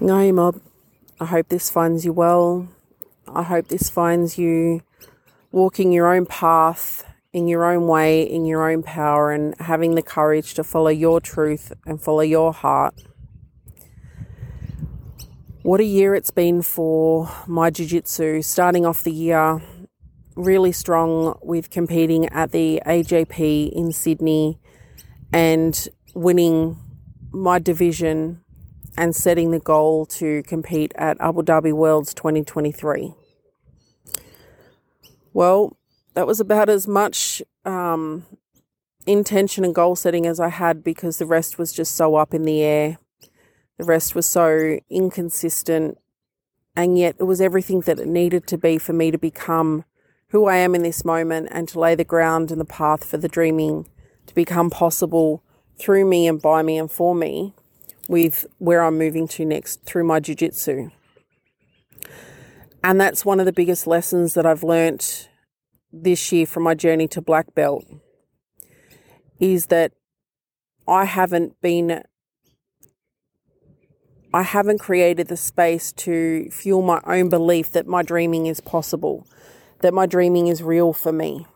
Ngai Mob, I hope this finds you well. I hope this finds you walking your own path in your own way, in your own power, and having the courage to follow your truth and follow your heart. What a year it's been for my Jiu Jitsu, starting off the year really strong with competing at the AJP in Sydney and winning my division and setting the goal to compete at Abu Dhabi Worlds 2023. Well, that was about as much um, intention and goal setting as I had because the rest was just so up in the air. The rest was so inconsistent, and yet it was everything that it needed to be for me to become who I am in this moment and to lay the ground and the path for the dreaming to become possible through me and by me and for me with where I'm moving to next through my jiu-jitsu. And that's one of the biggest lessons that I've learnt this year from my journey to black belt is that I haven't been I haven't created the space to fuel my own belief that my dreaming is possible, that my dreaming is real for me.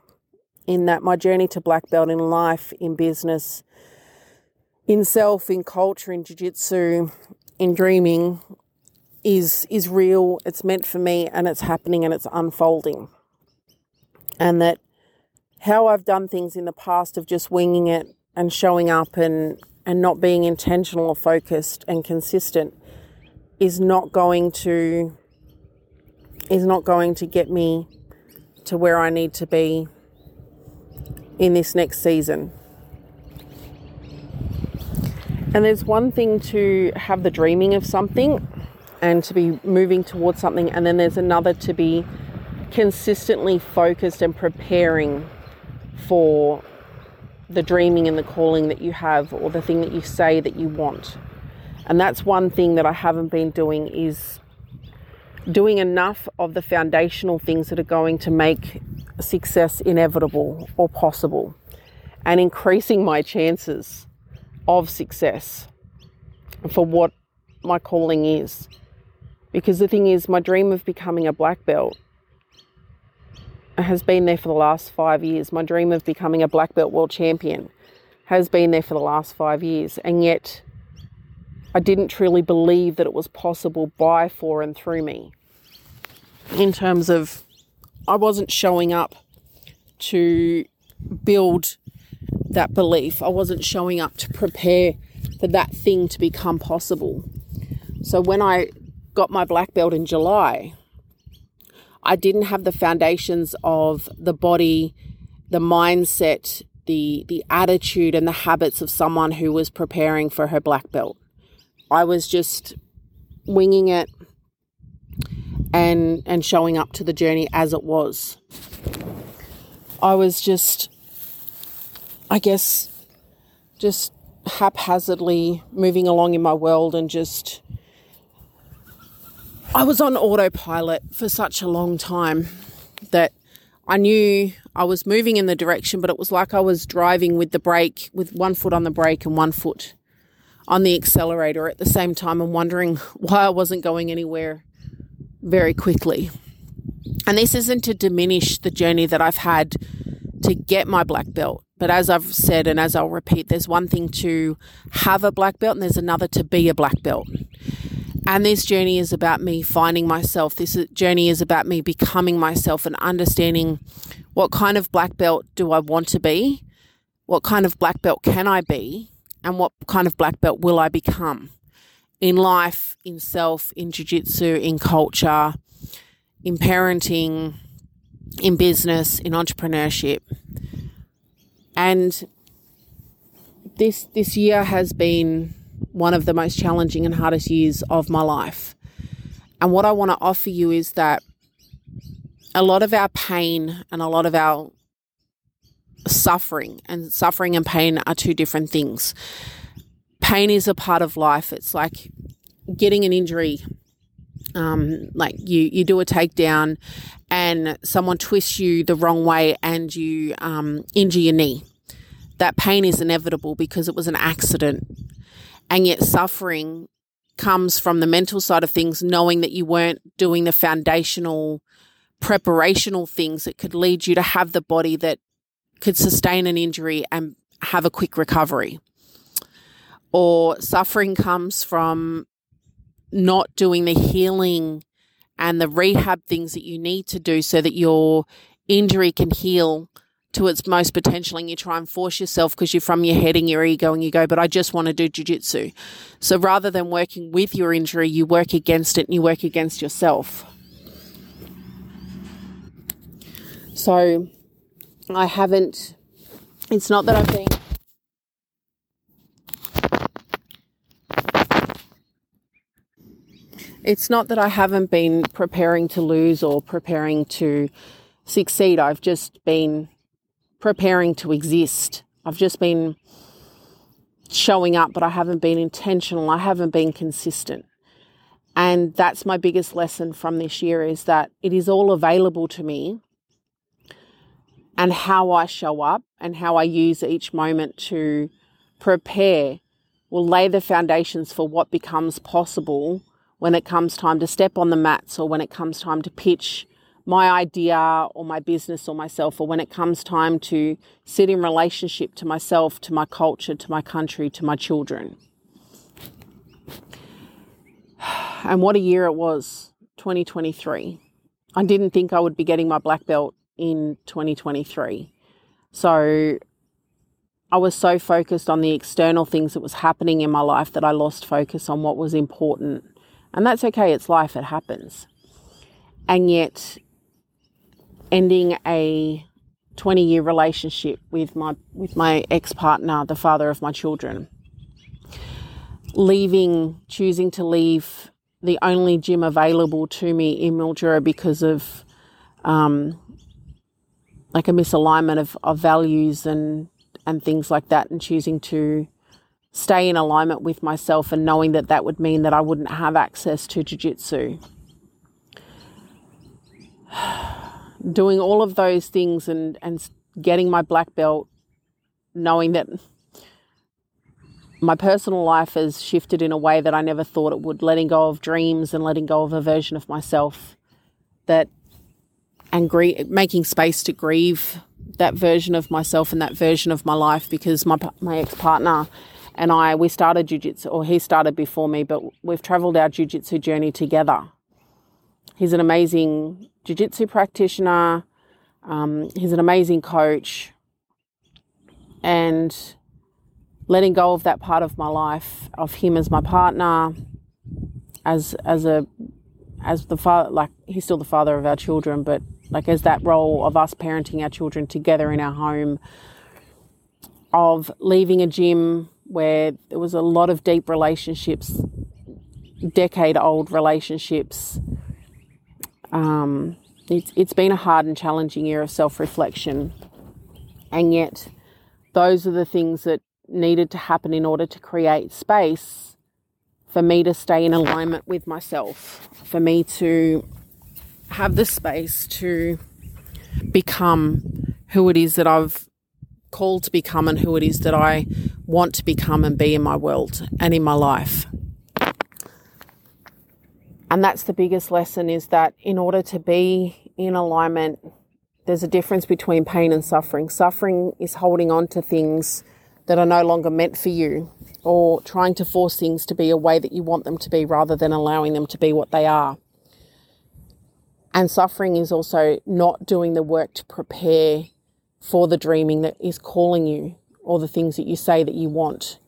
In that my journey to black belt in life, in business, in self, in culture, in jiu-jitsu, in dreaming is is real, it's meant for me and it's happening and it's unfolding. And that how I've done things in the past of just winging it and showing up and and not being intentional or focused and consistent is not going to is not going to get me to where I need to be in this next season. And there's one thing to have the dreaming of something and to be moving towards something, and then there's another to be consistently focused and preparing for the dreaming and the calling that you have or the thing that you say that you want. And that's one thing that I haven't been doing is doing enough of the foundational things that are going to make success inevitable or possible and increasing my chances of success for what my calling is. Because the thing is, my dream of becoming a black belt has been there for the last five years. My dream of becoming a black belt world champion has been there for the last five years. And yet, I didn't truly believe that it was possible by, for, and through me. In terms of, I wasn't showing up to build that belief. I wasn't showing up to prepare for that thing to become possible. So when I got my black belt in July, I didn't have the foundations of the body, the mindset, the the attitude and the habits of someone who was preparing for her black belt. I was just winging it and and showing up to the journey as it was. I was just I guess, just haphazardly moving along in my world and just. I was on autopilot for such a long time that I knew I was moving in the direction, but it was like I was driving with the brake, with one foot on the brake and one foot on the accelerator at the same time and wondering why I wasn't going anywhere very quickly. And this isn't to diminish the journey that I've had to get my black belt. But as I've said, and as I'll repeat, there's one thing to have a black belt, and there's another to be a black belt. And this journey is about me finding myself. This journey is about me becoming myself and understanding what kind of black belt do I want to be? What kind of black belt can I be? And what kind of black belt will I become in life, in self, in jiu jitsu, in culture, in parenting, in business, in entrepreneurship? And this this year has been one of the most challenging and hardest years of my life. And what I want to offer you is that a lot of our pain and a lot of our suffering and suffering and pain are two different things. Pain is a part of life. It's like getting an injury. Um, like you, you do a takedown and someone twists you the wrong way and you um, injure your knee that pain is inevitable because it was an accident. And yet, suffering comes from the mental side of things, knowing that you weren't doing the foundational preparational things that could lead you to have the body that could sustain an injury and have a quick recovery. Or suffering comes from not doing the healing and the rehab things that you need to do so that your injury can heal to its most potential and you try and force yourself because you're from your head and your ego and you go, but I just want to do jujitsu. So rather than working with your injury, you work against it and you work against yourself. So I haven't, it's not that I've been. It's not that I haven't been preparing to lose or preparing to succeed. I've just been preparing to exist. I've just been showing up, but I haven't been intentional. I haven't been consistent. And that's my biggest lesson from this year is that it is all available to me and how I show up and how I use each moment to prepare will lay the foundations for what becomes possible when it comes time to step on the mats or when it comes time to pitch my idea or my business or myself or when it comes time to sit in relationship to myself, to my culture, to my country, to my children. And what a year it was, 2023. I didn't think I would be getting my black belt in 2023. So I was so focused on the external things that was happening in my life that I lost focus on what was important. And that's okay, it's life, it happens. And yet ending a 20 year relationship with my with my ex-partner, the father of my children. Leaving choosing to leave the only gym available to me in Mildura because of um, like a misalignment of, of values and and things like that and choosing to stay in alignment with myself and knowing that that would mean that I wouldn't have access to jiu-jitsu. Doing all of those things and and getting my black belt knowing that my personal life has shifted in a way that I never thought it would letting go of dreams and letting go of a version of myself that and making space to grieve that version of myself and that version of my life because my my ex-partner and I we started jiu-jitsu or he started before me but we've traveled our jiu-jitsu journey together. He's an amazing jiu-jitsu practitioner. Um, he's an amazing coach and letting go of that part of my life of him as my partner as as a as the father like he's still the father of our children but like as that role of us parenting our children together in our home, of leaving a gym where there was a lot of deep relationships, decade old relationships. Um, it's, it's been a hard and challenging year of self reflection. And yet, those are the things that needed to happen in order to create space for me to stay in alignment with myself, for me to have the space to become who it is that I've called to become and who it is that I want to become and be in my world and in my life. And that's the biggest lesson is that in order to be in alignment, there's a difference between pain and suffering. Suffering is holding on to things that are no longer meant for you or trying to force things to be a way that you want them to be rather than allowing them to be what they are. And suffering is also not doing the work to prepare for the dreaming that is calling you or the things that you say that you want.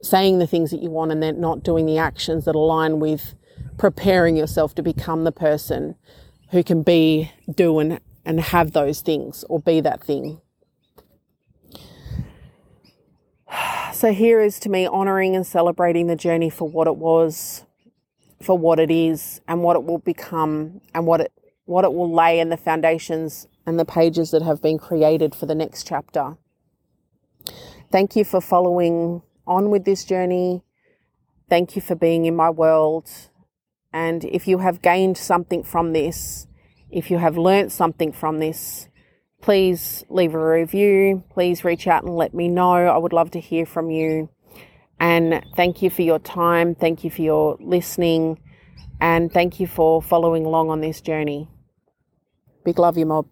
Saying the things that you want and then not doing the actions that align with preparing yourself to become the person who can be, do, and, and have those things or be that thing. So, here is to me honoring and celebrating the journey for what it was, for what it is, and what it will become, and what it what it will lay in the foundations and the pages that have been created for the next chapter. Thank you for following on with this journey. Thank you for being in my world. And if you have gained something from this, if you have learnt something from this, please leave a review. Please reach out and let me know. I would love to hear from you. And thank you for your time. Thank you for your listening. And thank you for following along on this journey. Big love you, mob.